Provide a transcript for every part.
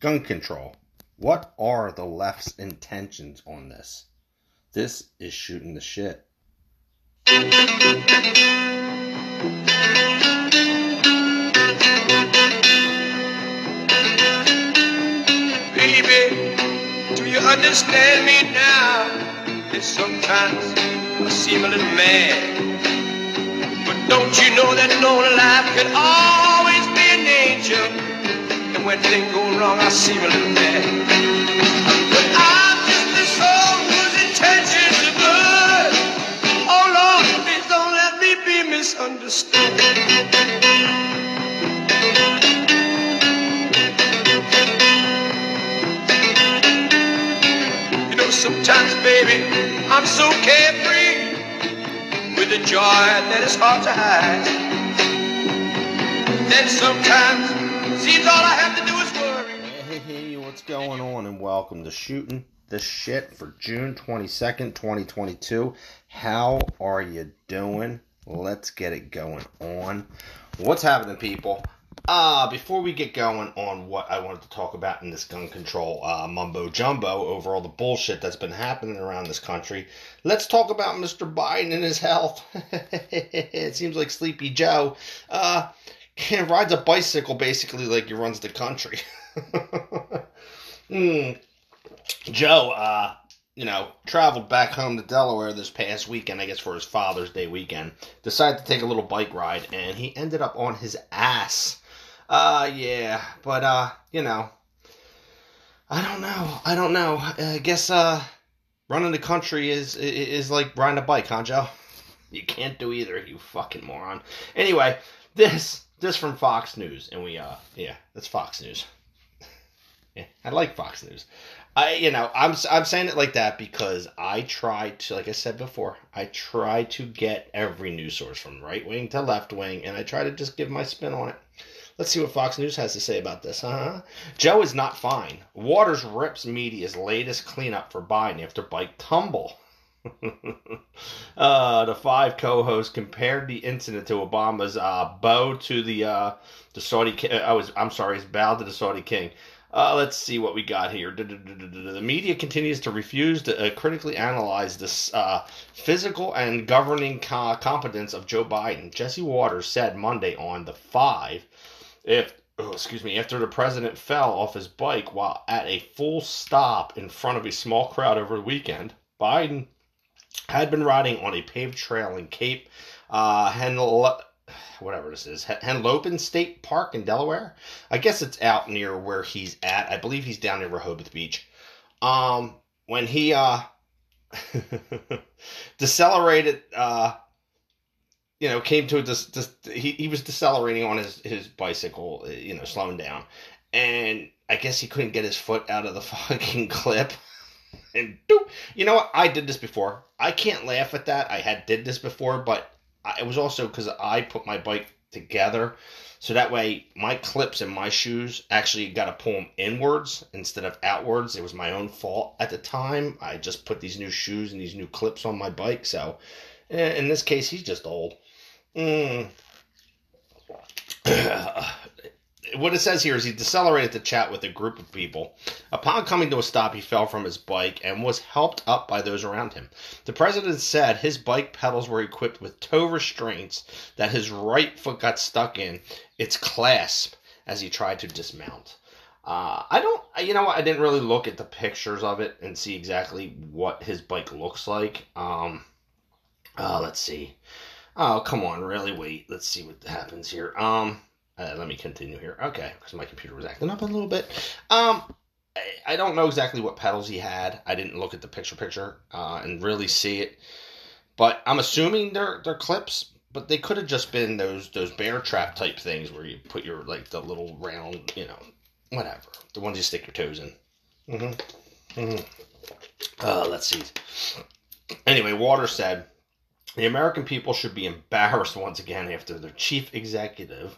gun control. What are the left's intentions on this? This is shooting the shit. Baby, do you understand me now? That sometimes I seem a little mad. But don't you know that no life can always be an angel? And when things go wrong, I seem a little mad. But I'm just soul whose intentions are good. Oh Lord, please don't let me be misunderstood. You know, sometimes, baby, I'm so carefree with a joy that is hard to hide. Then sometimes, seems all I have to welcome to Shooting the Shit for June 22nd, 2022. How are you doing? Let's get it going on. What's happening, people? Uh, before we get going on what I wanted to talk about in this gun control uh, mumbo jumbo over all the bullshit that's been happening around this country, let's talk about Mr. Biden and his health. it seems like Sleepy Joe uh, rides a bicycle basically like he runs the country. mm. Joe, uh, you know, traveled back home to Delaware this past weekend, I guess for his Father's Day weekend. Decided to take a little bike ride, and he ended up on his ass. Uh, yeah, but, uh, you know, I don't know. I don't know. I guess, uh, running the country is, is like riding a bike, huh, Joe? You can't do either, you fucking moron. Anyway, this, this from Fox News, and we, uh, yeah, that's Fox News. yeah, I like Fox News. I, you know, I'm I'm saying it like that because I try to, like I said before, I try to get every news source from right wing to left wing, and I try to just give my spin on it. Let's see what Fox News has to say about this, huh? Joe is not fine. Watters rips media's latest cleanup for Biden after bike tumble. uh, the five co-hosts compared the incident to Obama's uh, bow to the uh, the Saudi. Ki- I was I'm sorry, his bow to the Saudi king. Uh, let's see what we got here. The media continues to refuse to uh, critically analyze this uh, physical and governing co- competence of Joe Biden. Jesse Watters said Monday on the Five, if oh, excuse me, after the president fell off his bike while at a full stop in front of a small crowd over the weekend, Biden had been riding on a paved trail in Cape uh, Henle- whatever this is, Henlopen State Park in Delaware. I guess it's out near where he's at. I believe he's down near Rehoboth Beach. Um, when he uh decelerated, uh, you know, came to a dis- dis- he he was decelerating on his his bicycle, you know, slowing down, and I guess he couldn't get his foot out of the fucking clip. And doop, you know what? I did this before. I can't laugh at that. I had did this before, but it was also because I put my bike together, so that way my clips and my shoes actually got to pull them inwards instead of outwards. It was my own fault at the time. I just put these new shoes and these new clips on my bike, so in this case, he's just old. Mm. what it says here is he decelerated to chat with a group of people. Upon coming to a stop, he fell from his bike and was helped up by those around him. The president said his bike pedals were equipped with toe restraints that his right foot got stuck in its clasp as he tried to dismount. Uh, I don't, you know? I didn't really look at the pictures of it and see exactly what his bike looks like. Um, uh, let's see. Oh, come on, really? Wait, let's see what happens here. Um, uh, let me continue here. Okay, because my computer was acting up a little bit. Um, I, I, don't know exactly what pedals he had. I didn't look at the picture picture uh, and really see it, but I'm assuming they're they're clips. But they could have just been those those bear trap type things where you put your like the little round, you know, whatever, the ones you stick your toes in. Mm-hmm. Mm-hmm. Uh, let's see. Anyway, Water said the American people should be embarrassed once again after their chief executive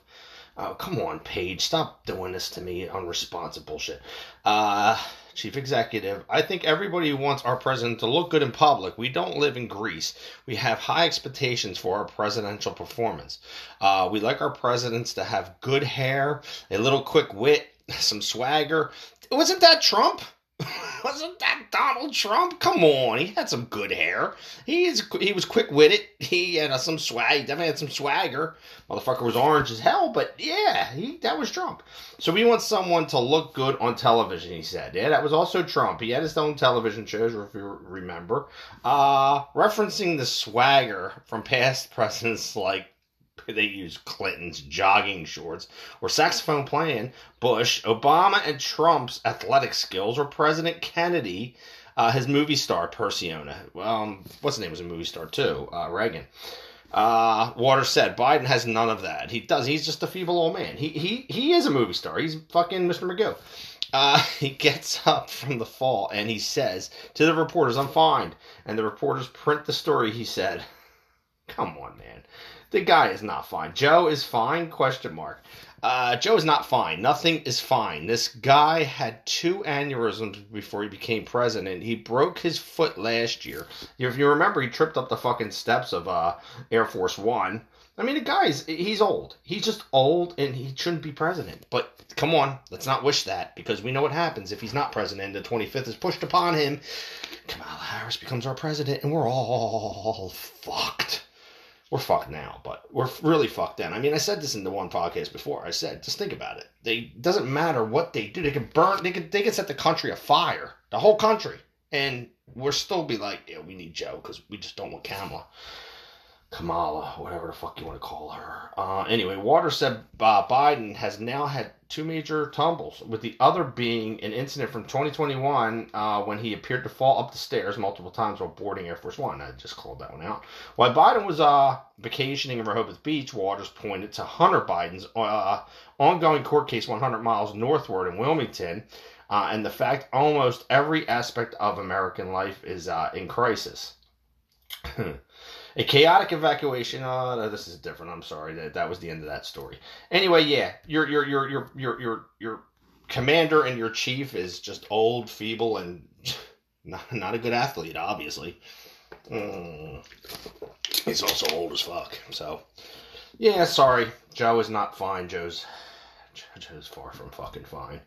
Oh, come on, Page. Stop doing this to me. Unresponsive bullshit. Uh, Chief Executive, I think everybody wants our president to look good in public. We don't live in Greece. We have high expectations for our presidential performance. Uh, we like our presidents to have good hair, a little quick wit, some swagger. Wasn't that Trump? Wasn't that Donald Trump? Come on, he had some good hair. He is he was quick witted. He had uh, some swag. He definitely had some swagger. Motherfucker was orange as hell, but yeah, he that was Trump. So we want someone to look good on television. He said, yeah, that was also Trump. He had his own television shows, if you remember, uh, referencing the swagger from past presidents like they used Clinton's jogging shorts or saxophone playing, Bush, Obama, and Trump's athletic skills, or President Kennedy, uh, his movie star persona. Um, what's his name was a movie star too, uh, Reagan. Uh, Watters said Biden has none of that. He does. He's just a feeble old man. He he he is a movie star. He's fucking Mr. Magoo. Uh, he gets up from the fall and he says to the reporters, "I'm fine." And the reporters print the story. He said, "Come on, man." The guy is not fine. Joe is fine? Question mark. Uh, Joe is not fine. Nothing is fine. This guy had two aneurysms before he became president. He broke his foot last year. If you remember, he tripped up the fucking steps of uh, Air Force One. I mean, the guy's he's old. He's just old, and he shouldn't be president. But come on, let's not wish that because we know what happens if he's not president. The 25th is pushed upon him. Kamala Harris becomes our president, and we're all fucked we're fucked now, but we're really fucked then. I mean, I said this in the one podcast before. I said, just think about it. They doesn't matter what they do. They can burn. They could. They can set the country afire, the whole country, and we'll still be like, yeah, we need Joe because we just don't want Kamala. Kamala, whatever the fuck you want to call her. Uh, anyway, Watters said uh, Biden has now had two major tumbles, with the other being an incident from 2021 uh, when he appeared to fall up the stairs multiple times while boarding Air Force One. I just called that one out. While Biden was uh, vacationing in Rehoboth Beach, Watters pointed to Hunter Biden's uh, ongoing court case 100 miles northward in Wilmington. Uh, and the fact almost every aspect of American life is in crisis. A chaotic evacuation. Oh, this is different. I'm sorry. That that was the end of that story. Anyway, yeah, your your your your your your your commander and your chief is just old, feeble, and not not a good athlete. Obviously, mm. he's also old as fuck. So, yeah, sorry. Joe is not fine. Joe's Joe's far from fucking fine.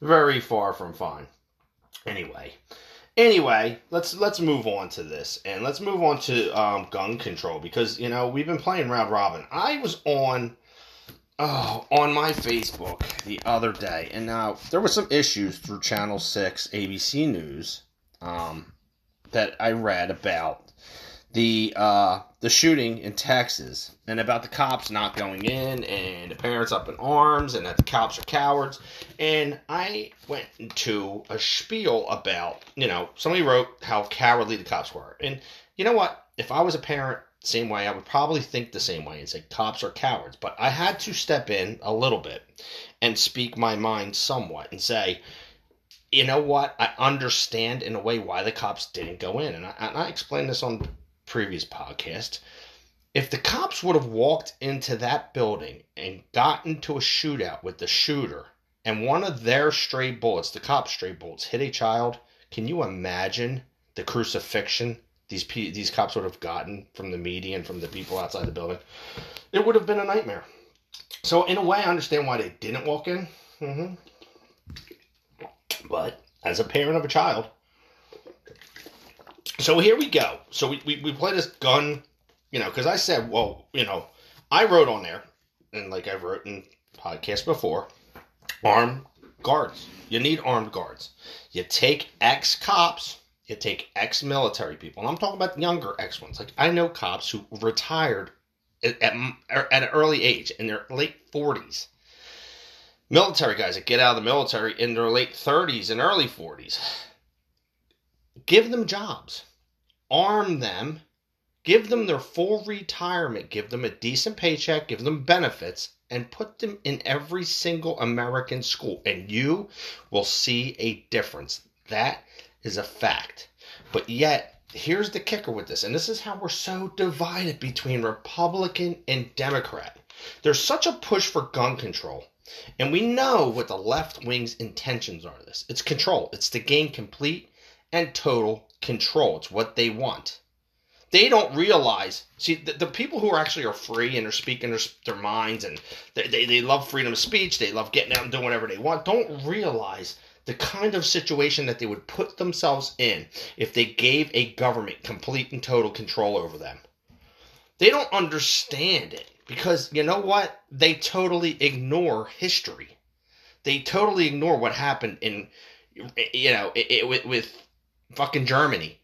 Very far from fine. Anyway, Anyway, let's let's move on to this, and let's move on to um, gun control because you know we've been playing round robin. I was on oh, on my Facebook the other day, and now there were some issues through Channel Six ABC News um, that I read about the uh, the shooting in Texas and about the cops not going in and the parents up in arms and that the cops are cowards. And I went into a spiel about, you know, somebody wrote how cowardly the cops were. And you know what? If I was a parent, same way, I would probably think the same way and say cops are cowards. But I had to step in a little bit and speak my mind somewhat and say, you know what? I understand in a way why the cops didn't go in. And I, and I explained this on previous podcast, if the cops would have walked into that building and got into a shootout with the shooter and one of their stray bullets, the cop's stray bullets, hit a child, can you imagine the crucifixion these these cops would have gotten from the media and from the people outside the building? It would have been a nightmare. So in a way, I understand why they didn't walk in. Mm-hmm. But as a parent of a child, so here we go. So we, we, we play this gun, you know, because I said, well, you know, I wrote on there, and like I wrote in podcasts before, armed guards. You need armed guards. You take ex cops, you take ex military people, and I'm talking about younger ex ones. Like I know cops who retired at, at, er, at an early age in their late 40s. Military guys that get out of the military in their late 30s and early 40s. Give them jobs arm them, give them their full retirement, give them a decent paycheck, give them benefits, and put them in every single American school, and you will see a difference. That is a fact. But yet, here's the kicker with this, and this is how we're so divided between Republican and Democrat. There's such a push for gun control. And we know what the left wing's intentions are this. It's control. It's to gain complete and total control. It's what they want. They don't realize. See, the, the people who are actually are free and are speaking their, their minds and they, they, they love freedom of speech, they love getting out and doing whatever they want, don't realize the kind of situation that they would put themselves in if they gave a government complete and total control over them. They don't understand it because you know what? They totally ignore history. They totally ignore what happened in, you know, it, it, with, with fucking Germany.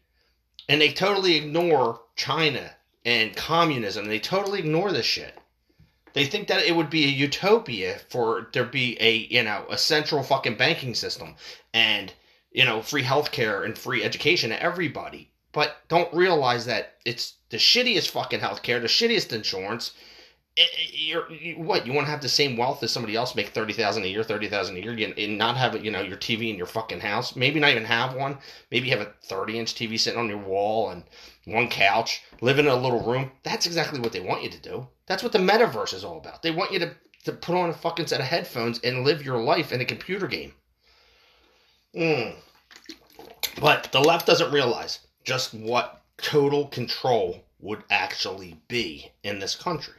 And they totally ignore China and communism. They totally ignore this shit. They think that it would be a utopia for there be a you know a central fucking banking system and you know free healthcare and free education to everybody, but don't realize that it's the shittiest fucking healthcare, the shittiest insurance. You're you, what you want to have the same wealth as somebody else, make thirty thousand a year, thirty thousand a year, and not have you know your TV in your fucking house. Maybe not even have one. Maybe have a thirty inch TV sitting on your wall and one couch, live in a little room. That's exactly what they want you to do. That's what the metaverse is all about. They want you to, to put on a fucking set of headphones and live your life in a computer game. Mm. But the left doesn't realize just what total control would actually be in this country.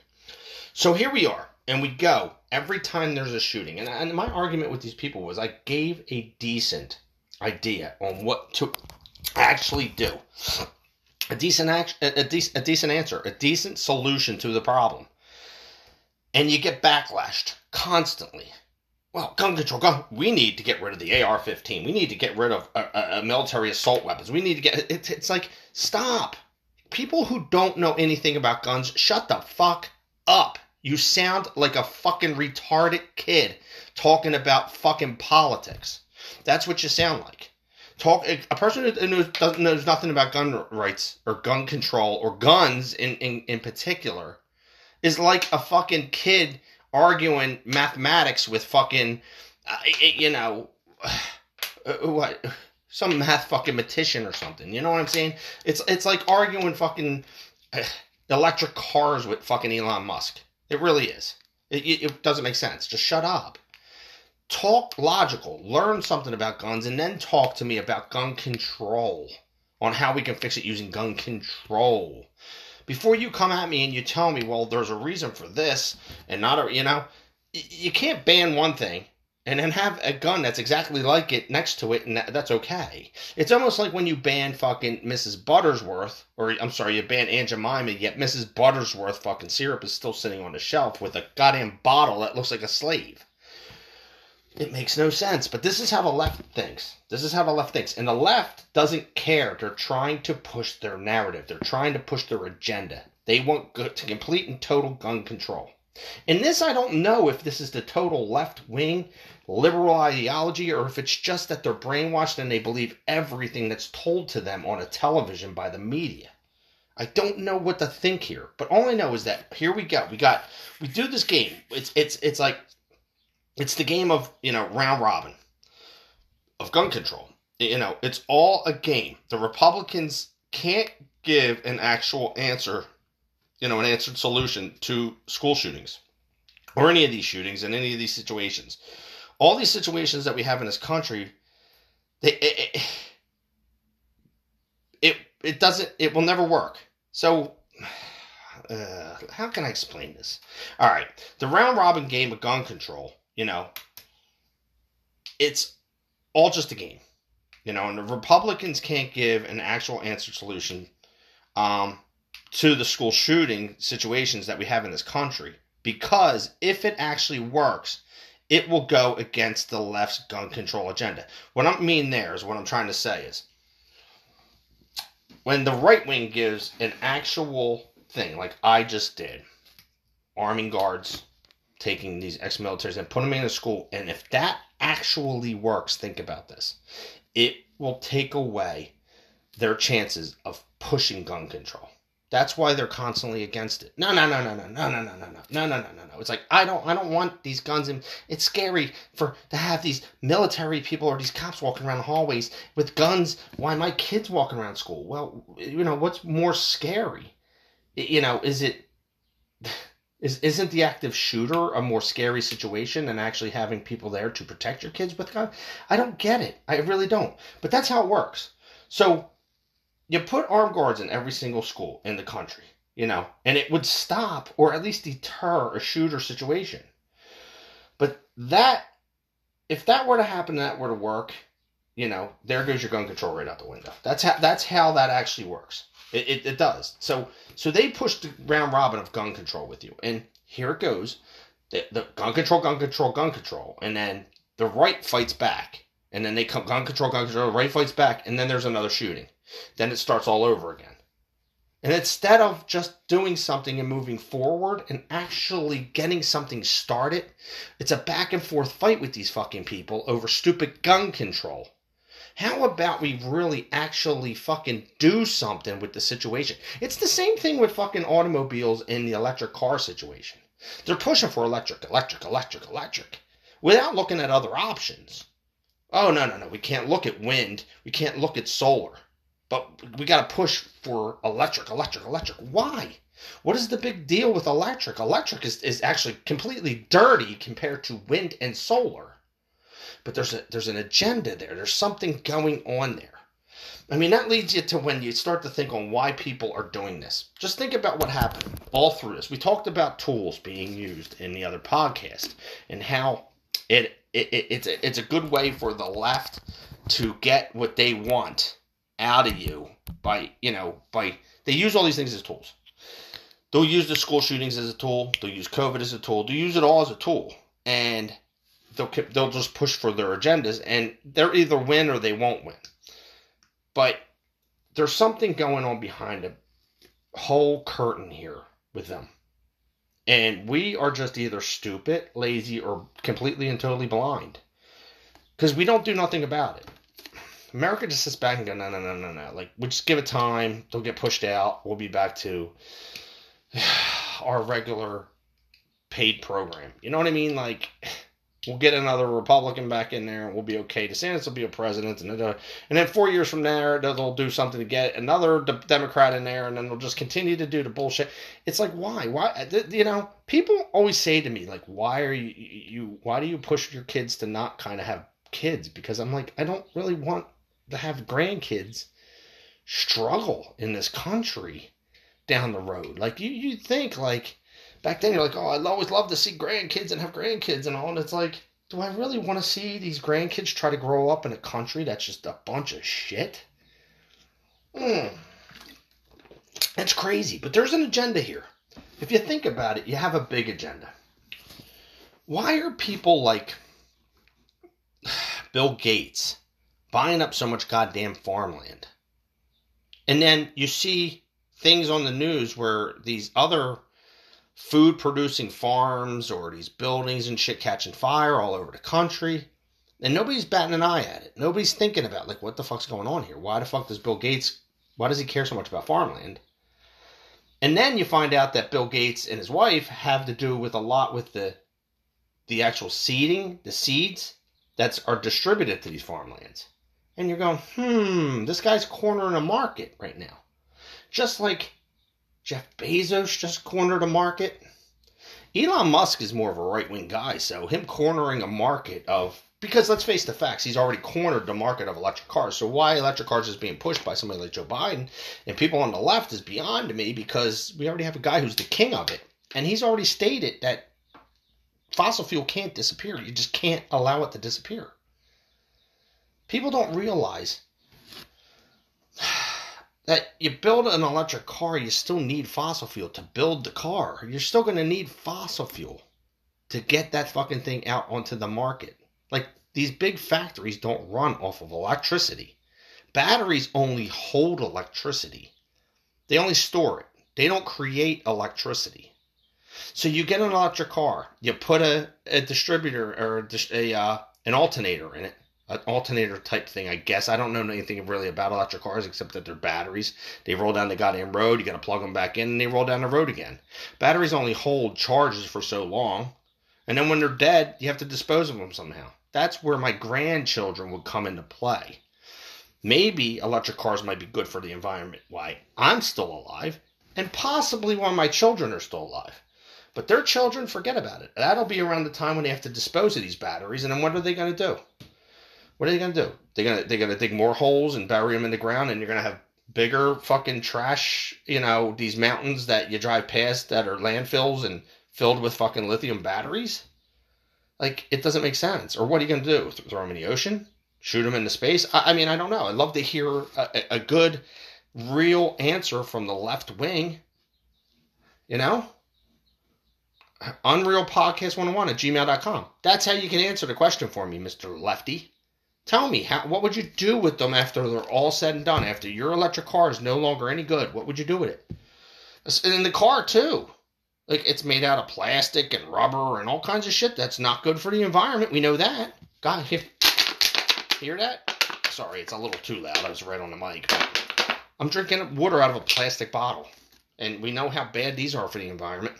So here we are, and we go every time there's a shooting. And, and my argument with these people was I gave a decent idea on what to actually do a decent act, a, de- a decent answer, a decent solution to the problem. And you get backlashed constantly. Well, gun control, gun. We need to get rid of the AR-15. We need to get rid of uh, uh, military assault weapons. We need to get. It, it's like stop. People who don't know anything about guns, shut the fuck up. You sound like a fucking retarded kid talking about fucking politics. That's what you sound like talk a person who knows, knows nothing about gun rights or gun control or guns in, in, in particular is like a fucking kid arguing mathematics with fucking uh, you know uh, what some math fucking matician or something you know what i'm saying it's it's like arguing fucking uh, electric cars with fucking elon musk. It really is. It, it doesn't make sense. Just shut up. Talk logical, learn something about guns, and then talk to me about gun control on how we can fix it using gun control. Before you come at me and you tell me, well, there's a reason for this and not a, you know, you can't ban one thing and then have a gun that's exactly like it next to it, and that's okay. It's almost like when you ban fucking Mrs. Buttersworth, or I'm sorry, you ban Aunt Jemima, yet Mrs. Buttersworth fucking syrup is still sitting on the shelf with a goddamn bottle that looks like a slave. It makes no sense. But this is how the left thinks. This is how the left thinks. And the left doesn't care. They're trying to push their narrative, they're trying to push their agenda. They want to complete and total gun control. In this, I don't know if this is the total left wing liberal ideology or if it's just that they're brainwashed and they believe everything that's told to them on a television by the media. I don't know what to think here, but all I know is that here we go. We got we do this game. It's it's it's like it's the game of, you know, round robin of gun control. You know, it's all a game. The Republicans can't give an actual answer, you know, an answered solution to school shootings or any of these shootings in any of these situations. All these situations that we have in this country, they, it, it, it, doesn't, it will never work. So, uh, how can I explain this? All right, the round robin game of gun control you know, it's all just a game. You know, and the Republicans can't give an actual answer solution um, to the school shooting situations that we have in this country. Because if it actually works, it will go against the left's gun control agenda. What I mean there is what I'm trying to say is when the right wing gives an actual thing, like I just did, arming guards, taking these ex-militaries and putting them in a school and if that actually works think about this it will take away their chances of pushing gun control that's why they're constantly against it no no no no no no no no no no no no no no it's like i don't i don't want these guns and it's scary for to have these military people or these cops walking around the hallways with guns why my kids walking around school well you know what's more scary you know is it is isn't the active shooter a more scary situation than actually having people there to protect your kids with guns? I don't get it. I really don't. But that's how it works. So you put armed guards in every single school in the country, you know, and it would stop or at least deter a shooter situation. But that, if that were to happen, that were to work, you know, there goes your gun control right out the window. That's how that's how that actually works. It, it, it does. So so they pushed the round robin of gun control with you, and here it goes. The, the gun control, gun control, gun control, and then the right fights back, and then they come gun control, gun control. The right fights back, and then there's another shooting. Then it starts all over again. And instead of just doing something and moving forward and actually getting something started, it's a back and forth fight with these fucking people over stupid gun control. How about we really actually fucking do something with the situation? It's the same thing with fucking automobiles in the electric car situation. They're pushing for electric, electric, electric, electric without looking at other options. Oh, no, no, no. We can't look at wind. We can't look at solar. But we got to push for electric, electric, electric. Why? What is the big deal with electric? Electric is, is actually completely dirty compared to wind and solar. But there's a there's an agenda there. There's something going on there. I mean, that leads you to when you start to think on why people are doing this. Just think about what happened all through this. We talked about tools being used in the other podcast and how it, it, it it's a, it's a good way for the left to get what they want out of you by you know by they use all these things as tools. They'll use the school shootings as a tool. They'll use COVID as a tool. They'll use it all as a tool, and they'll they'll just push for their agendas, and they'll either win or they won't win. But there's something going on behind a whole curtain here with them. And we are just either stupid, lazy, or completely and totally blind. Because we don't do nothing about it. America just sits back and go, no, no, no, no, no. Like, we just give it time. They'll get pushed out. We'll be back to our regular paid program. You know what I mean? Like, we'll get another Republican back in there and we'll be okay. DeSantis will be a president. And uh, and then four years from there, they'll do something to get another Democrat in there and then they'll just continue to do the bullshit. It's like, why? Why? You know, people always say to me, like, why are you, you why do you push your kids to not kind of have kids? Because I'm like, I don't really want to have grandkids struggle in this country down the road. Like you, you think like back then you're like, oh, I'd always love to see grandkids and have grandkids and all. And it's like, do I really want to see these grandkids try to grow up in a country that's just a bunch of shit? Mm. It's crazy, but there's an agenda here. If you think about it, you have a big agenda. Why are people like Bill Gates buying up so much goddamn farmland. And then you see things on the news where these other food producing farms or these buildings and shit catching fire all over the country. And nobody's batting an eye at it. Nobody's thinking about like what the fuck's going on here? Why the fuck does Bill Gates why does he care so much about farmland? And then you find out that Bill Gates and his wife have to do with a lot with the the actual seeding, the seeds that are distributed to these farmlands and you're going, hmm, this guy's cornering a market right now. Just like Jeff Bezos just cornered a market. Elon Musk is more of a right wing guy, so him cornering a market of because let's face the facts, he's already cornered the market of electric cars. So why electric cars is being pushed by somebody like Joe Biden and people on the left is beyond me because we already have a guy who's the king of it. And he's already stated that fossil fuel can't disappear. You just can't allow it to disappear. People don't realize that you build an electric car, you still need fossil fuel to build the car. You're still going to need fossil fuel to get that fucking thing out onto the market. Like these big factories don't run off of electricity. Batteries only hold electricity. They only store it. They don't create electricity. So you get an electric car, you put a, a distributor or a, a uh, an alternator in it, an alternator type thing, I guess. I don't know anything really about electric cars except that they're batteries. They roll down the goddamn road, you got to plug them back in, and they roll down the road again. Batteries only hold charges for so long, and then when they're dead, you have to dispose of them somehow. That's where my grandchildren would come into play. Maybe electric cars might be good for the environment. Why? I'm still alive, and possibly while my children are still alive. But their children, forget about it. That'll be around the time when they have to dispose of these batteries, and then what are they going to do? What are they to do? They're to they're to dig more holes and bury them in the ground, and you're to have bigger fucking trash, you know, these mountains that you drive past that are landfills and filled with fucking lithium batteries? Like, it doesn't make sense. Or what are you to do? Throw them in the ocean? Shoot them into space? I, I mean, I don't know. I'd love to hear a, a good, real answer from the left wing. You know? Unreal Podcast 101 at gmail.com. That's how you can answer the question for me, Mr. Lefty. Tell me, how, what would you do with them after they're all said and done? After your electric car is no longer any good, what would you do with it? And in the car, too. Like, it's made out of plastic and rubber and all kinds of shit that's not good for the environment. We know that. God, hear, hear that? Sorry, it's a little too loud. I was right on the mic. I'm drinking water out of a plastic bottle. And we know how bad these are for the environment.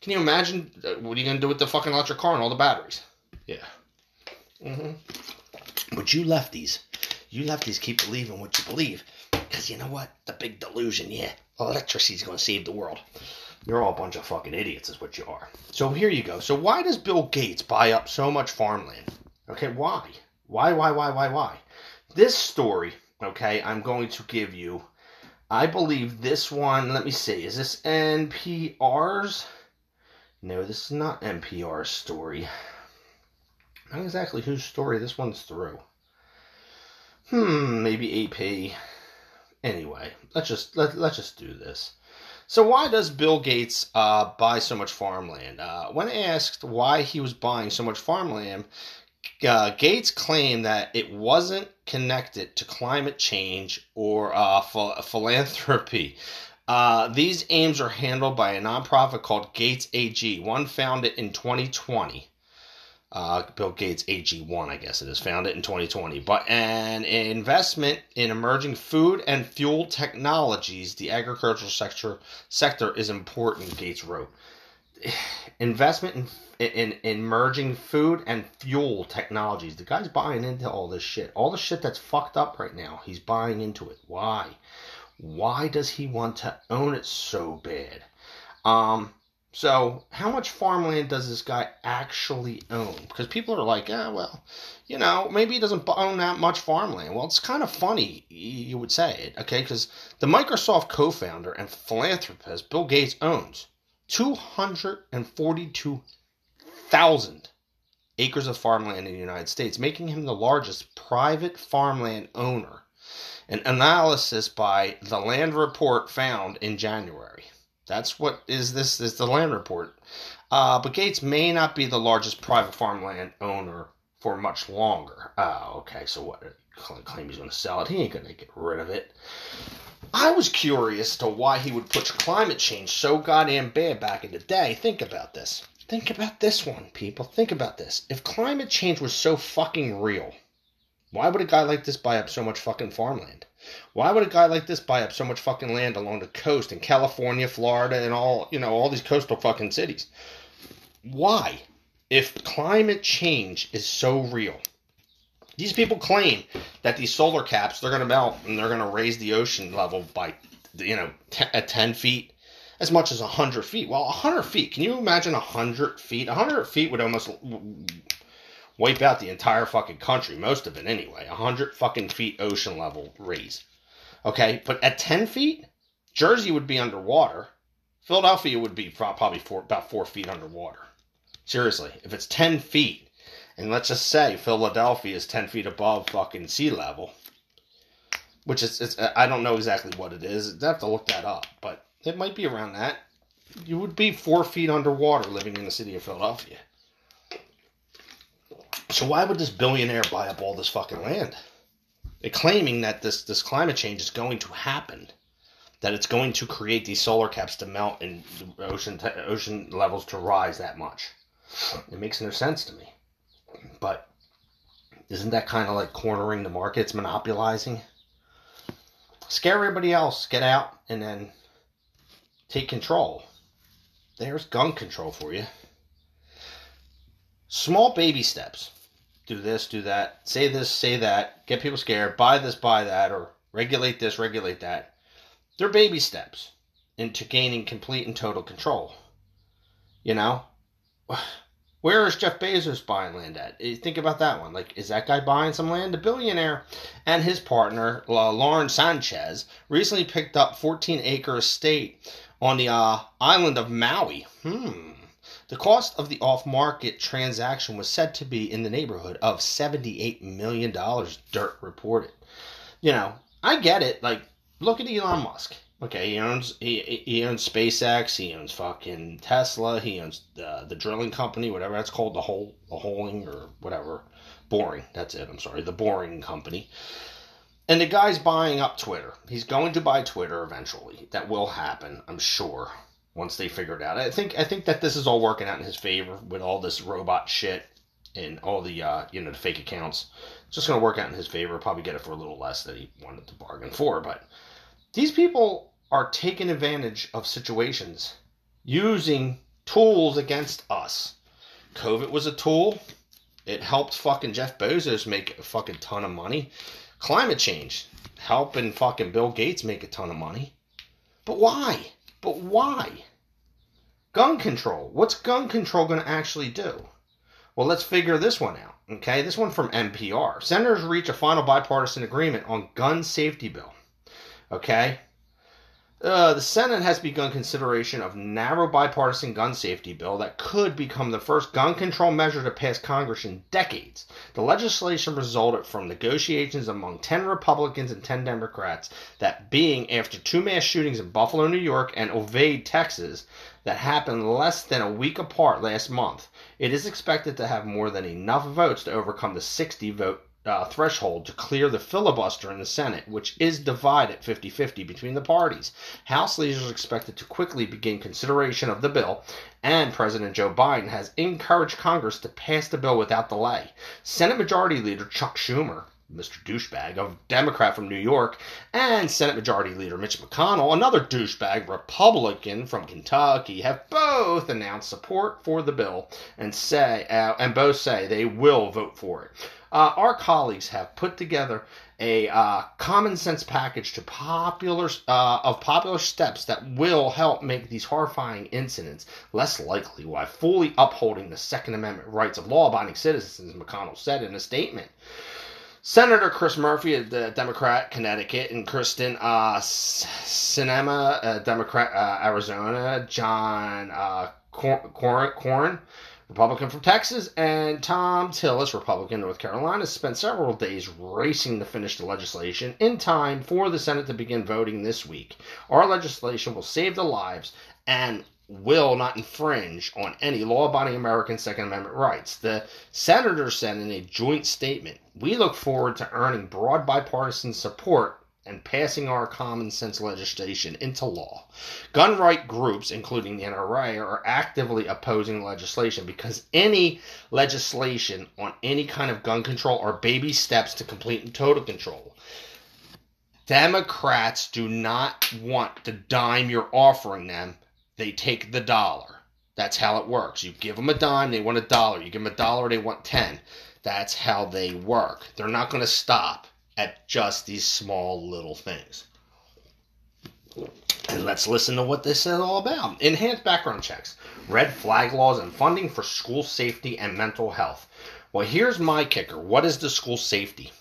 Can you imagine uh, what are you going to do with the fucking electric car and all the batteries? Yeah. Mm-hmm. But you lefties, you lefties keep believing what you believe. Because you know what? The big delusion, yeah. Electricity's going to save the world. You're all a bunch of fucking idiots, is what you are. So here you go. So why does Bill Gates buy up so much farmland? Okay, why? Why, why, why, why, why? This story, okay, I'm going to give you. I believe this one, let me see, is this NPR's? No, this is not NPR's story. Exactly whose story this one's through. Hmm, maybe AP. Anyway, let's just let, let's just do this. So why does Bill Gates uh, buy so much farmland? Uh, when asked why he was buying so much farmland, uh, Gates claimed that it wasn't connected to climate change or uh, ph- philanthropy. Uh, these aims are handled by a nonprofit called Gates AG, one founded in 2020. Uh, Bill Gates AG1, I guess it is, founded in 2020. But an investment in emerging food and fuel technologies, the agricultural sector sector is important. Gates wrote. Investment in, in, in emerging food and fuel technologies. The guy's buying into all this shit. All the shit that's fucked up right now. He's buying into it. Why? Why does he want to own it so bad? Um, so how much farmland does this guy actually own? Because people are like, yeah, well, you know, maybe he doesn't own that much farmland. Well, it's kind of funny you would say it, okay? Because the Microsoft co-founder and philanthropist Bill Gates owns 242,000 acres of farmland in the United States, making him the largest private farmland owner an analysis by the Land Report found in January. That's what is this is the Land Report. Uh, but Gates may not be the largest private farmland owner for much longer. Oh, okay. So what? Claim he's going to sell it. He ain't going to get rid of it. I was curious to why he would push climate change so goddamn bad back in the day. Think about this. Think about this one, people. Think about this. If climate change was so fucking real, why would a guy like this buy up so much fucking farmland? Why would a guy like this buy up so much fucking land along the coast in California, Florida, and all, you know, all these coastal fucking cities? Why? If climate change is so real, these people claim that these solar caps, they're going to melt and they're going to raise the ocean level by, you know, t- at uh, 10 feet, as much as 100 feet. Well, 100 feet, can you imagine 100 feet? 100 feet would almost wipe out the entire fucking country, most of it anyway. 100 fucking feet ocean level raise. Okay, but at 10 feet, Jersey would be underwater. Philadelphia would be probably four, about four feet underwater. Seriously, if it's 10 feet, and let's just say Philadelphia is 10 feet above fucking sea level, which is, it's, uh, I don't know exactly what it is. I have to look that up, but it might be around that. You would be four feet underwater living in the city of Philadelphia. So why would this billionaire buy up all this fucking land? Claiming that this this climate change is going to happen, that it's going to create these solar caps to melt and ocean ocean levels to rise that much. It makes no sense to me. But isn't that kind of like cornering the markets, monopolizing? Scare everybody else, get out, and then take control. There's gun control for you. Small baby steps do this, do that, say this, say that, get people scared, buy this, buy that, or regulate this, regulate that. They're baby steps into gaining complete and total control. You know? Where is Jeff Bezos buying land at? Think about that one. Like, is that guy buying some land? A billionaire and his partner, Lauren Sanchez, recently picked up 14 acre estate on the uh, island of Maui. Hmm. The cost of the off market transaction was said to be in the neighborhood of $78 million, Dirt reported. You know, I get it. Like, look at Elon Musk. Okay, he owns he, he owns SpaceX, he owns fucking Tesla, he owns the the drilling company, whatever that's called, the hole the holing or whatever. Boring, that's it. I'm sorry, the boring company. And the guy's buying up Twitter. He's going to buy Twitter eventually. That will happen, I'm sure, once they figure it out. I think I think that this is all working out in his favor with all this robot shit and all the uh, you know the fake accounts. It's just going to work out in his favor. Probably get it for a little less than he wanted to bargain for, but these people are taking advantage of situations using tools against us. COVID was a tool. It helped fucking Jeff Bezos make a fucking ton of money. Climate change helping fucking Bill Gates make a ton of money. But why? But why? Gun control. What's gun control going to actually do? Well, let's figure this one out. Okay, this one from NPR. Senators reach a final bipartisan agreement on gun safety bill. Okay, uh, the Senate has begun consideration of narrow bipartisan gun safety bill that could become the first gun control measure to pass Congress in decades. The legislation resulted from negotiations among 10 Republicans and 10 Democrats that being after two mass shootings in Buffalo, New York and Uvalde, Texas that happened less than a week apart last month. It is expected to have more than enough votes to overcome the 60 vote uh, threshold to clear the filibuster in the Senate, which is divided 50 50 between the parties. House leaders are expected to quickly begin consideration of the bill, and President Joe Biden has encouraged Congress to pass the bill without delay. Senate Majority Leader Chuck Schumer. Mr. Douchebag, a Democrat from New York, and Senate Majority Leader Mitch McConnell, another douchebag Republican from Kentucky, have both announced support for the bill and say, uh, and both say they will vote for it. Uh, our colleagues have put together a uh, common sense package to popular uh, of popular steps that will help make these horrifying incidents less likely while fully upholding the Second Amendment rights of law-abiding citizens, McConnell said in a statement. Senator Chris Murphy, of the Democrat, Connecticut, and Kyrsten uh, Sinema, uh, Democrat, uh, Arizona, John uh, Corn, Republican from Texas, and Thom Tillis, Republican, North Carolina, spent several days racing to finish the legislation in time for the Senate to begin voting this week. Our legislation will save the lives and will not infringe on any law abiding American Second Amendment rights. The senators said in a joint statement We look forward to earning broad bipartisan support and passing our common sense legislation into law. Gun right groups, including the NRA, are actively opposing legislation because any legislation on any kind of gun control are baby steps to complete and total control. Democrats do not want the dime you're offering them they take the dollar. That's how it works. You give them a dime, they want a dollar. You give them a dollar, they want 10. That's how they work. They're not going to stop at just these small little things. And let's listen to what this is all about. Enhanced background checks, red flag laws, and funding for school safety and mental health. Well, here's my kicker. What is the school safety?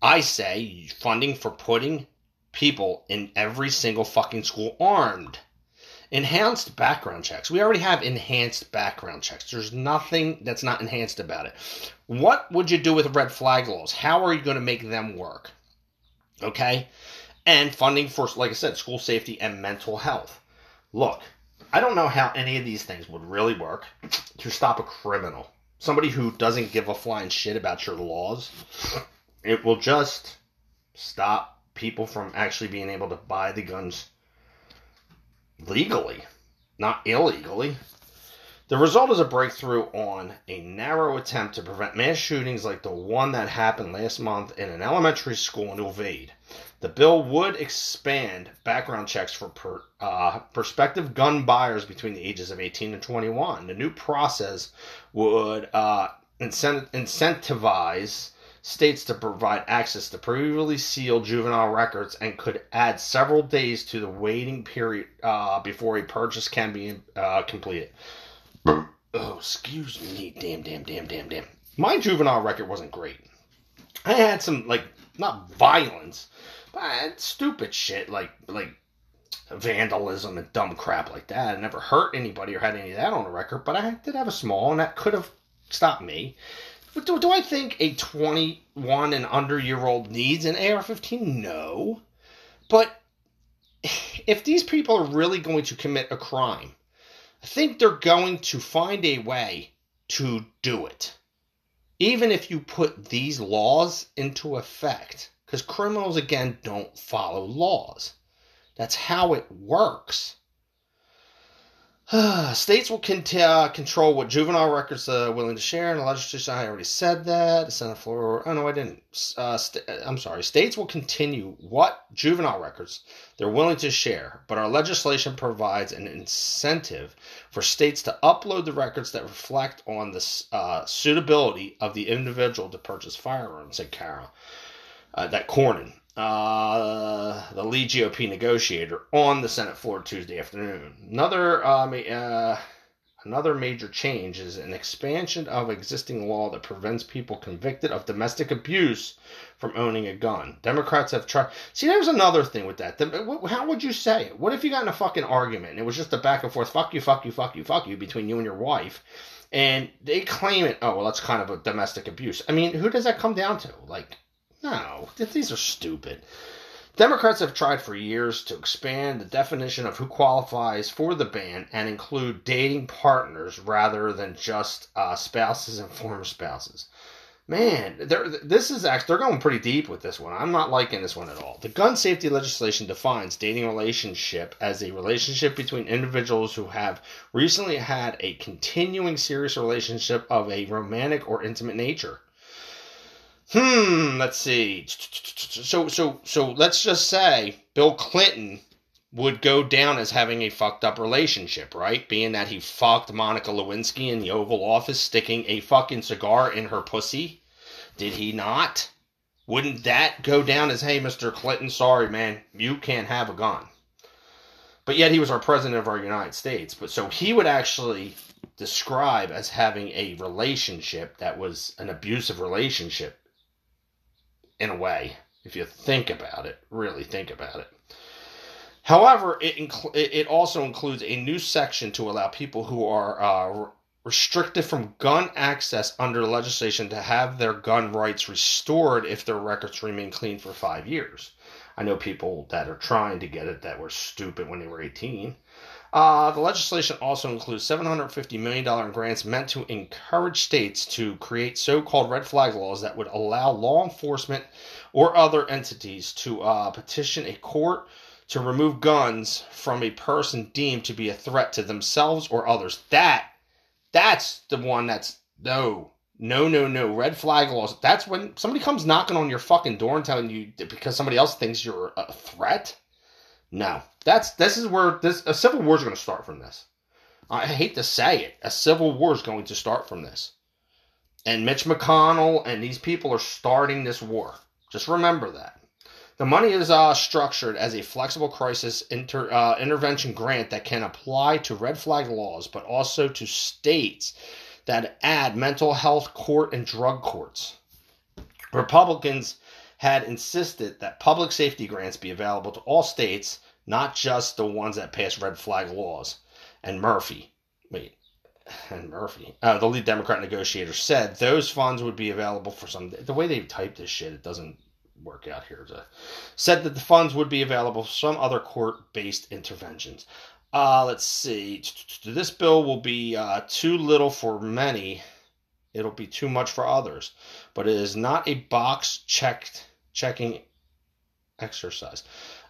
I say funding for putting people in every single fucking school armed enhanced background checks. We already have enhanced background checks. There's nothing that's not enhanced about it. What would you do with red flag laws? How are you going to make them work? Okay? And funding for, like I said, school safety and mental health. Look, I don't know how any of these things would really work to stop a criminal. Somebody who doesn't give a flying shit about your laws. It will just stop people from actually being able to buy the guns legally, not illegally. The result is a breakthrough on a narrow attempt to prevent mass shootings like the one that happened last month in an elementary school in Uvalde. The bill would expand background checks for per, uh, prospective gun buyers between the ages of 18 and 21. The new process would uh, incent- incentivize states to provide access to previously sealed juvenile records and could add several days to the waiting period uh, before a purchase can be uh, completed. oh, excuse me, damn, damn, damn, damn, damn. My juvenile record wasn't great. I had some like not violence, but I had stupid shit like like vandalism and dumb crap like that. I never hurt anybody or had any of that on the record, but I did have a small, and that could have stopped me. But do, do I think a 21 and under year old needs an AR 15? No. But if these people are really going to commit a crime, I think they're going to find a way to do it. Even if you put these laws into effect, because criminals, again, don't follow laws. That's how it works. States will cont- uh, control what juvenile records are willing to share, and the legislation. I already said that. The Senate floor. Oh no, I didn't. Uh, st- I'm sorry. States will continue what juvenile records they're willing to share, but our legislation provides an incentive for states to upload the records that reflect on the uh, suitability of the individual to purchase firearms. Said Carol. Uh, that Cornyn uh, the lead GOP negotiator on the Senate floor Tuesday afternoon. Another um, uh, another major change is an expansion of existing law that prevents people convicted of domestic abuse from owning a gun. Democrats have tried. See, there's another thing with that. How would you say it? What if you got in a fucking argument and it was just a back and forth, fuck you, fuck you, fuck you, fuck you between you and your wife? And they claim it, oh, well, that's kind of a domestic abuse. I mean, who does that come down to? Like, no, these are stupid. Democrats have tried for years to expand the definition of who qualifies for the ban and include dating partners rather than just uh, spouses and former spouses. Man, this is actually they're going pretty deep with this one. I'm not liking this one at all. The gun safety legislation defines dating relationship as a relationship between individuals who have recently had a continuing serious relationship of a romantic or intimate nature. Hmm, let's see. So so so let's just say Bill Clinton would go down as having a fucked up relationship, right? Being that he fucked Monica Lewinsky in the Oval Office, sticking a fucking cigar in her pussy. Did he not? Wouldn't that go down as, hey, Mr. Clinton, sorry, man, you can't have a gun? But yet he was our president of our United States. But so he would actually describe as having a relationship that was an abusive relationship in a way, if you think about it, really think about it. However, it it also includes a new section to allow people who are uh, restricted from gun access under legislation to have their gun rights restored if their records remain clean for five years. I know people that are trying to get it that were stupid when they were 18. Uh, the legislation also includes $750 million in grants meant to encourage states to create so called red flag laws that would allow law enforcement or other entities to uh, petition a court to remove guns from a person deemed to be a threat to themselves or others. That, that's the one that's no, no, no, no. Red flag laws. That's when somebody comes knocking on your fucking door and telling you because somebody else thinks you're a threat. No, that's this is where this a civil war is going to start from this. I hate to say it, a civil war is going to start from this. And Mitch McConnell and these people are starting this war. Just remember that. The money is uh, structured as a flexible crisis inter, uh, intervention grant that can apply to red flag laws, but also to states that add mental health court and drug courts. Republicans had insisted that public safety grants be available to all states not just the ones that pass red flag laws. And Murphy, wait, and Murphy, uh, the lead Democrat negotiator, said those funds would be available for some. The way they type this shit, it doesn't work out here. To, said that the funds would be available for some other court-based interventions. Uh, let's see. This bill will be uh, too little for many. It'll be too much for others. But it is not a box checked checking exercise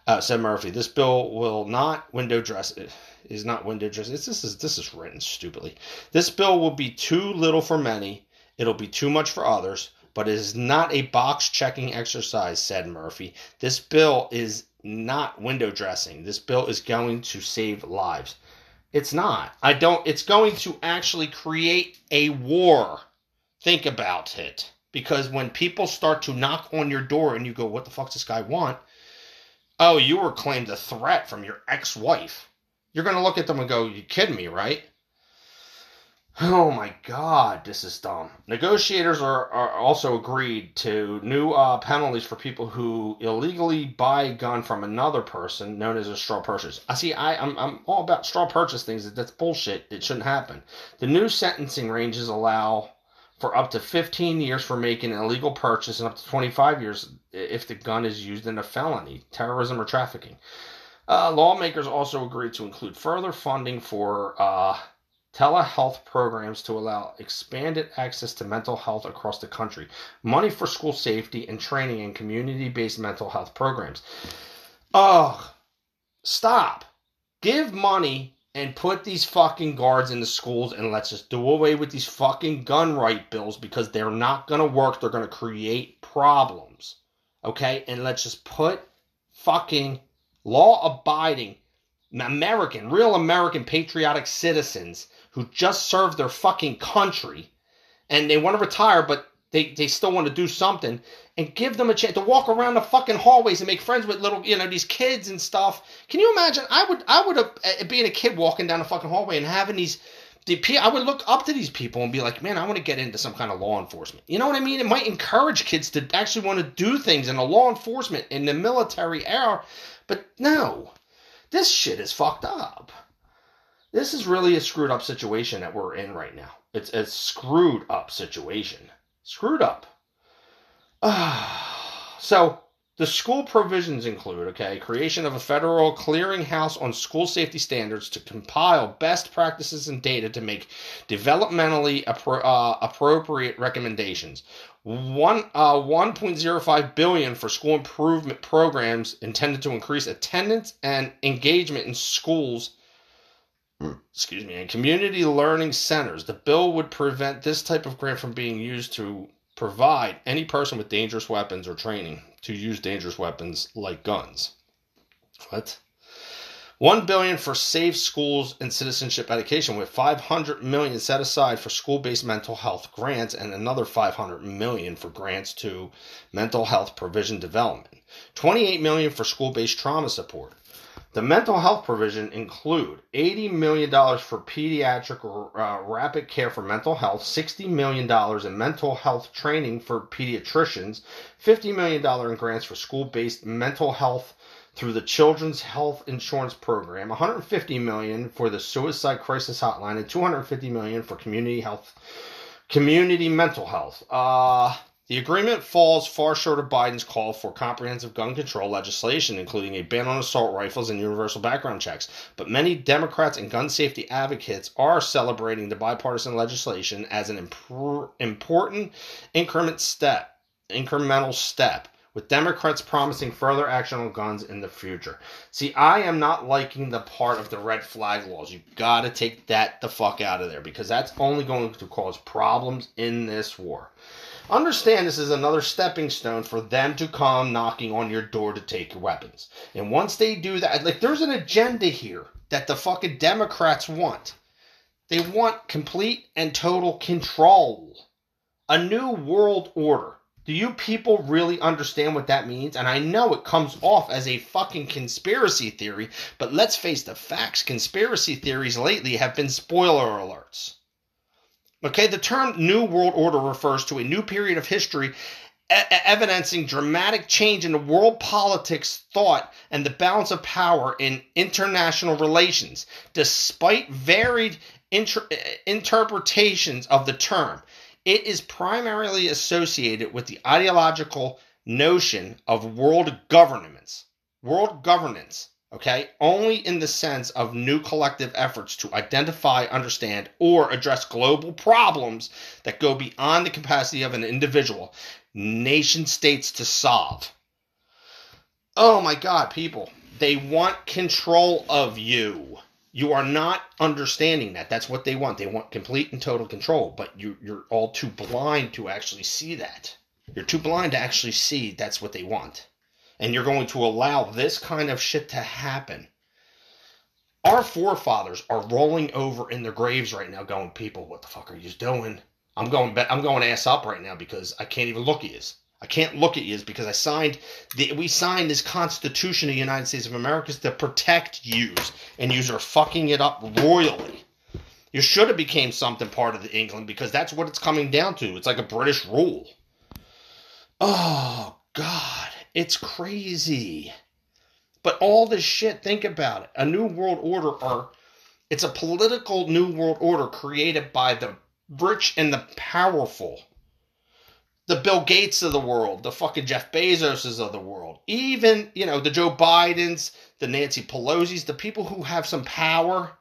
uh, said Murphy. This bill will not window dress. It is not window dress. It's, this is this is written stupidly. This bill will be too little for many. It'll be too much for others. But it is not a box checking exercise," said Murphy. "This bill is not window dressing. This bill is going to save lives." It's not. I don't. It's going to actually create a war. Think about it. Because when people start to knock on your door and you go, "What the fuck does this guy want?" Oh, you were claimed a threat from your ex wife. You're going to look at them and go, you kidding me, right? Oh my god, this is dumb. Negotiators are, are also agreed to new uh, penalties for people who illegally buy a gun from another person, known as a straw purchase. I see. I, I'm I'm all about straw purchase things. That's bullshit. It shouldn't happen. The new sentencing ranges allow for up to 15 years for making an illegal purchase and up to 25 years if the gun is used in a felony, terrorism, or trafficking. Uh, lawmakers also agreed to include further funding for uh, telehealth programs to allow expanded access to mental health across the country, money for school safety and training in community based mental health programs. Ugh, stop. Give money and put these fucking guards in the schools and let's just do away with these fucking gun right bills because they're not going to work. They're going to create problems. Okay? And let's just put fucking law abiding American, real American patriotic citizens who just served their fucking country and they want to retire, but they, they still want to do something and give them a chance to walk around the fucking hallways and make friends with little, you know, these kids and stuff. Can you imagine? I would, I would have, uh, being a kid walking down the fucking hallway and having these, the, I would look up to these people and be like, man, I want to get into some kind of law enforcement. You know what I mean? It might encourage kids to actually want to do things in a law enforcement in the military era, but no, this shit is fucked up this is really a screwed up situation that we're in right now. It's a screwed up situation. Screwed up. so the school provisions include, okay, creation of a federal clearinghouse on school safety standards to compile best practices and data to make developmentally appro- uh, appropriate recommendations. One uh, 1.05 billion for school improvement programs intended to increase attendance and engagement in schools Hmm. excuse me, and community learning centers. The bill would prevent this type of grant from being used to provide any person with dangerous weapons or training to use dangerous weapons like guns. What? 1 billion for safe schools and citizenship education with 500 million set aside for school-based mental health grants and another 500 million for grants to mental health provision development. 28 million for school-based trauma support. The mental health provision include $80 million for pediatric uh, rapid care for mental health, $60 million in mental health training for pediatricians, $50 million in grants for school-based mental health through the Children's Health Insurance Program, 150 million for the Suicide Crisis Hotline, and 250 million for community health, community mental health. Uh, the agreement falls far short of Biden's call for comprehensive gun control legislation, including a ban on assault rifles and universal background checks. But many Democrats and gun safety advocates are celebrating the bipartisan legislation as an impor- important increment step, incremental step with Democrats promising further action on guns in the future. See, I am not liking the part of the red flag laws. You gotta take that the fuck out of there because that's only going to cause problems in this war. Understand this is another stepping stone for them to come knocking on your door to take your weapons. And once they do that, like there's an agenda here that the fucking Democrats want. They want complete and total control. A new world order. Do you people really understand what that means? And I know it comes off as a fucking conspiracy theory, but let's face the facts. Conspiracy theories lately have been spoiler alerts. Okay, the term New World Order refers to a new period of history e- evidencing dramatic change in the world politics, thought, and the balance of power in international relations. Despite varied inter- interpretations of the term, it is primarily associated with the ideological notion of world governance. World governance okay? Only in the sense of new collective efforts to identify, understand, or address global problems that go beyond the capacity of an individual, nation states to solve. Oh my God, people, they want control of you. You are not understanding that. That's what they want. They want complete and total control, but you, you're all too blind to actually see that. You're too blind to actually see that's what they want and you're going to allow this kind of shit to happen. Our forefathers are rolling over in their graves right now, going, "People, what the fuck are you doing?" I'm going, I'm going ass up right now because I can't even look at you. I can't look at you because I signed the, we signed this Constitution of the United States of America to protect yous, and yous are fucking it up royally. You should have became something part of the England because that's what it's coming down to. It's like a British rule. Oh God, it's crazy. But all this shit, think about it. A new world order or it's a political new world order created by the rich and the powerful. The Bill Gates of the world, the fucking Jeff Bezoses of the world, even, you know, the Joe Bidens, the Nancy Pelosi's, the people who have some power,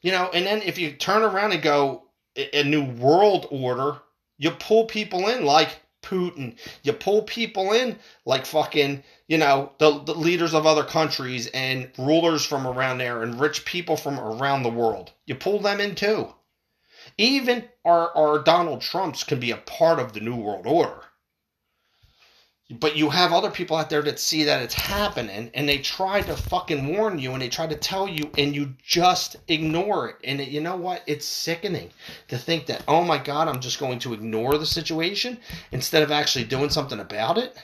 you know, and then if you turn around and go a new world order, you pull people in like Putin. You pull people in like fucking, you know, the, the leaders of other countries and rulers from around there and rich people from around the world. You pull them in too. Even our, our Donald Trumps can be a part of the New World Order. But you have other people out there that see that it's happening and they try to fucking warn you and they try to tell you and you just ignore it. And it, you know what? It's sickening to think that, oh my God, I'm just going to ignore the situation instead of actually doing something about it.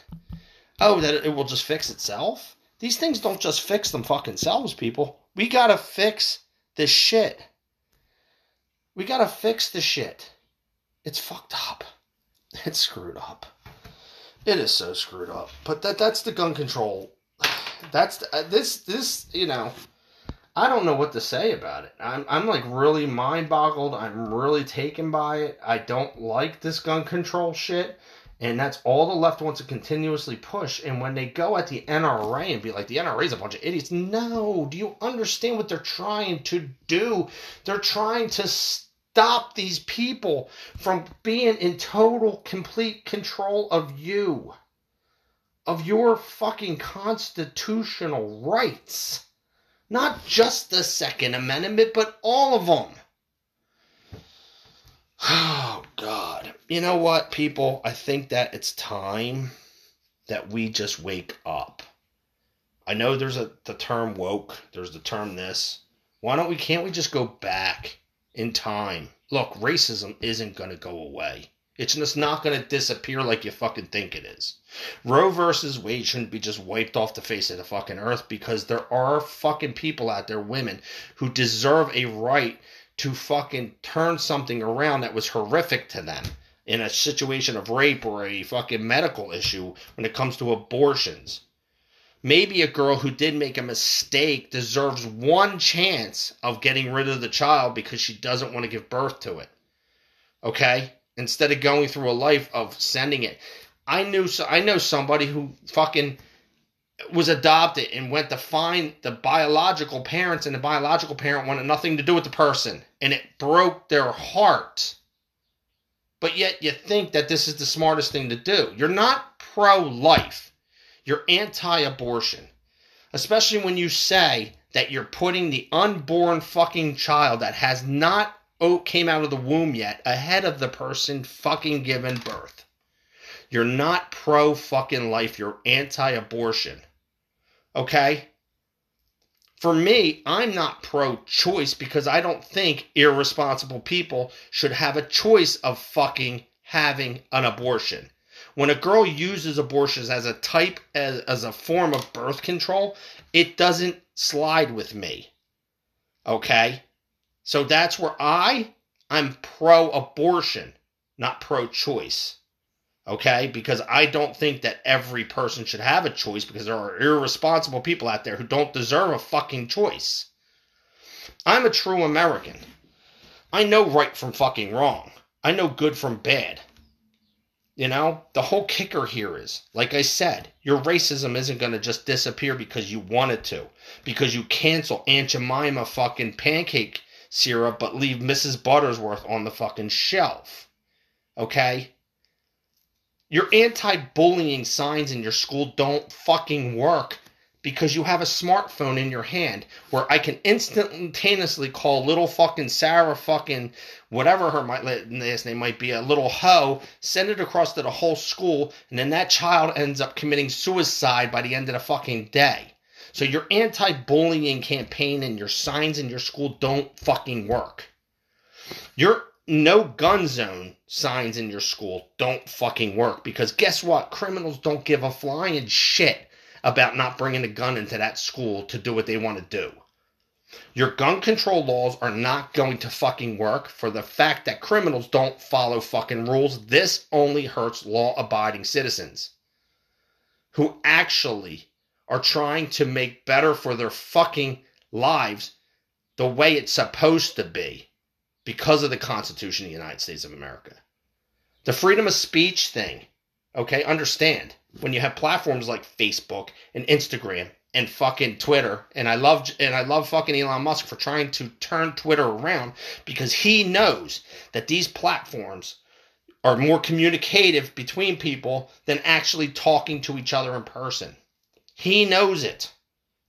Oh, that it will just fix itself? These things don't just fix them fucking selves, people. We gotta fix this shit. We gotta fix the shit. It's fucked up. It's screwed up. It is so screwed up. But that that's the gun control. That's the, uh, this this you know. I don't know what to say about it. I'm I'm like really mind boggled. I'm really taken by it. I don't like this gun control shit. And that's all the left wants to continuously push. And when they go at the NRA and be like, the NRA is a bunch of idiots. No, do you understand what they're trying to do? They're trying to stop these people from being in total, complete control of you, of your fucking constitutional rights. Not just the Second Amendment, but all of them. Oh, God. You know what, people? I think that it's time that we just wake up. I know there's a the term woke, there's the term this. Why don't we can't we just go back in time? Look, racism isn't going to go away. It's just not going to disappear like you fucking think it is. Roe versus Wade shouldn't be just wiped off the face of the fucking earth because there are fucking people out there, women, who deserve a right to fucking turn something around that was horrific to them in a situation of rape or a fucking medical issue when it comes to abortions. Maybe a girl who did make a mistake deserves one chance of getting rid of the child because she doesn't want to give birth to it. Okay? Instead of going through a life of sending it. I knew I know somebody who fucking was adopted and went to find the biological parents, and the biological parent wanted nothing to do with the person, and it broke their heart. But yet, you think that this is the smartest thing to do. You're not pro life, you're anti abortion. Especially when you say that you're putting the unborn fucking child that has not oh, came out of the womb yet ahead of the person fucking given birth. You're not pro fucking life, you're anti abortion. Okay? For me, I'm not pro choice because I don't think irresponsible people should have a choice of fucking having an abortion. When a girl uses abortions as a type, as, as a form of birth control, it doesn't slide with me. Okay? So that's where I, I'm pro abortion, not pro choice okay? Because I don't think that every person should have a choice because there are irresponsible people out there who don't deserve a fucking choice. I'm a true American. I know right from fucking wrong. I know good from bad. You know, the whole kicker here is, like I said, your racism isn't going to just disappear because you want it to. Because you cancel Aunt Jemima fucking pancake syrup but leave Mrs. Buttersworth on the fucking shelf. Okay? Your anti bullying signs in your school don't fucking work because you have a smartphone in your hand where I can instantaneously call little fucking Sarah fucking whatever her last name might be, a little hoe, send it across to the whole school, and then that child ends up committing suicide by the end of the fucking day. So your anti bullying campaign and your signs in your school don't fucking work. Your no gun zone signs in your school don't fucking work because guess what? Criminals don't give a flying shit about not bringing a gun into that school to do what they want to do. Your gun control laws are not going to fucking work for the fact that criminals don't follow fucking rules. This only hurts law abiding citizens who actually are trying to make better for their fucking lives the way it's supposed to be because of the Constitution of the United States of America. The freedom of speech thing, okay, understand when you have platforms like Facebook and Instagram and fucking Twitter, and I love and I love fucking Elon Musk for trying to turn Twitter around because he knows that these platforms are more communicative between people than actually talking to each other in person. He knows it.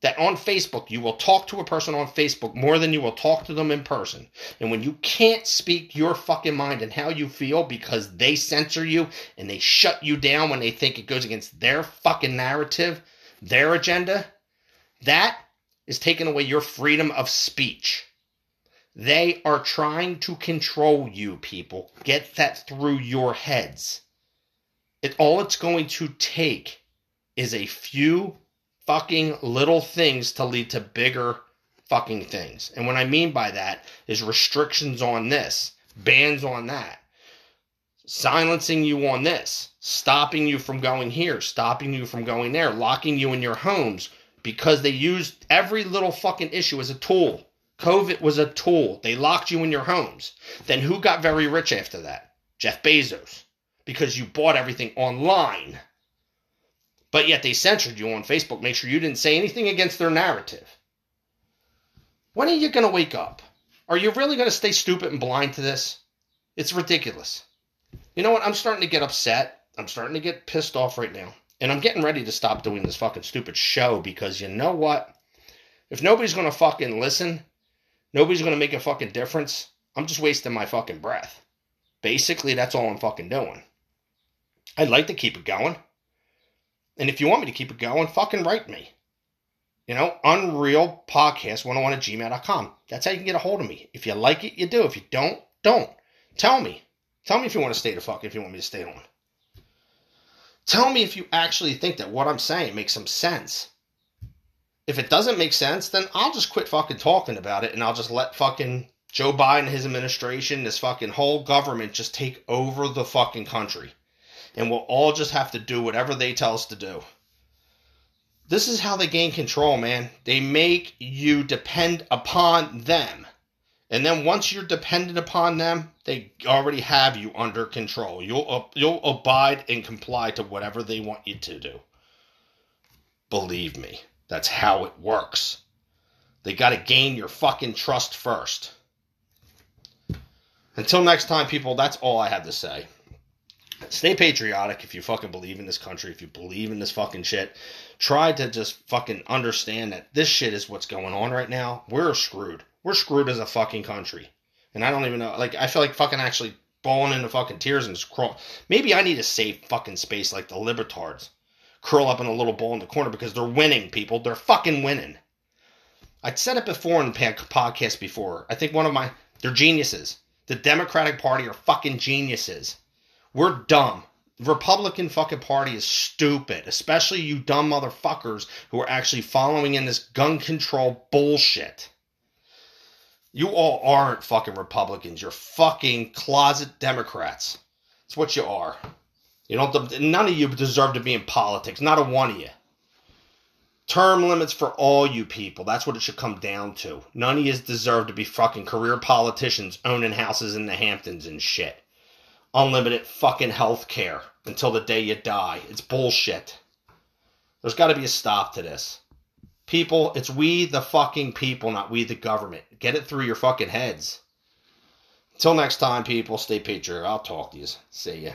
That on Facebook, you will talk to a person on Facebook more than you will talk to them in person. And when you can't speak your fucking mind and how you feel because they censor you and they shut you down when they think it goes against their fucking narrative, their agenda, that is taking away your freedom of speech. They are trying to control you, people. Get that through your heads. It all it's going to take is a few fucking little things to lead to bigger fucking things. And what I mean by that is restrictions on this, bans on that, silencing you on this, stopping you from going here, stopping you from going there, locking you in your homes because they used every little fucking issue as a tool. COVID was a tool. They locked you in your homes. Then who got very rich after that? Jeff Bezos. Because you bought everything online. But yet they censored you on Facebook. Make sure you didn't say anything against their narrative. When are you going to wake up? Are you really going to stay stupid and blind to this? It's ridiculous. You know what? I'm starting to get upset. I'm starting to get pissed off right now. And I'm getting ready to stop doing this fucking stupid show because you know what? If nobody's going to fucking listen, nobody's going to make a fucking difference, I'm just wasting my fucking breath. Basically, that's all I'm fucking doing. I'd like to keep it going. And if you want me to keep it going, fucking write me. You know, Unreal Podcast 101 at gmail.com. That's how you can get a hold of me. If you like it, you do. If you don't, don't. Tell me. Tell me if you want to stay the fuck, if you want me to stay on. Tell me if you actually think that what I'm saying makes some sense. If it doesn't make sense, then I'll just quit fucking talking about it and I'll just let fucking Joe Biden, and his administration, this fucking whole government just take over the fucking country. And we'll all just have to do whatever they tell us to do. This is how they gain control, man. They make you depend upon them. And then once you're dependent upon them, they already have you under control. You'll uh, you'll abide and comply to whatever they want you to do. Believe me, that's how it works. They got to gain your fucking trust first. Until next time, people, that's all I have to say. Stay patriotic if you fucking believe in this country, if you believe in this fucking shit. Try to just fucking understand that this shit is what's going on right now. We're screwed. We're screwed as a fucking country. And I don't even know. Like, I feel like fucking actually bawling into fucking tears and just crawl. Maybe I need to save fucking space like the libertards. Curl up in a little ball in the corner because they're winning, people. They're fucking winning. I'd said it before in the podcast before. I think one of my. They're geniuses. The Democratic Party are fucking geniuses. We're dumb. The Republican fucking party is stupid, especially you dumb motherfuckers who are actually following in this gun control bullshit. You all aren't fucking Republicans. You're fucking closet Democrats. That's what you are. You don't. None of you deserve to be in politics. Not a one of you. Term limits for all you people. That's what it should come down to. None of you deserve to be fucking career politicians owning houses in the Hamptons and shit. Unlimited fucking health care until the day you die. It's bullshit. There's got to be a stop to this. People, it's we the fucking people, not we the government. Get it through your fucking heads. Until next time, people, stay patriotic. I'll talk to you. See ya.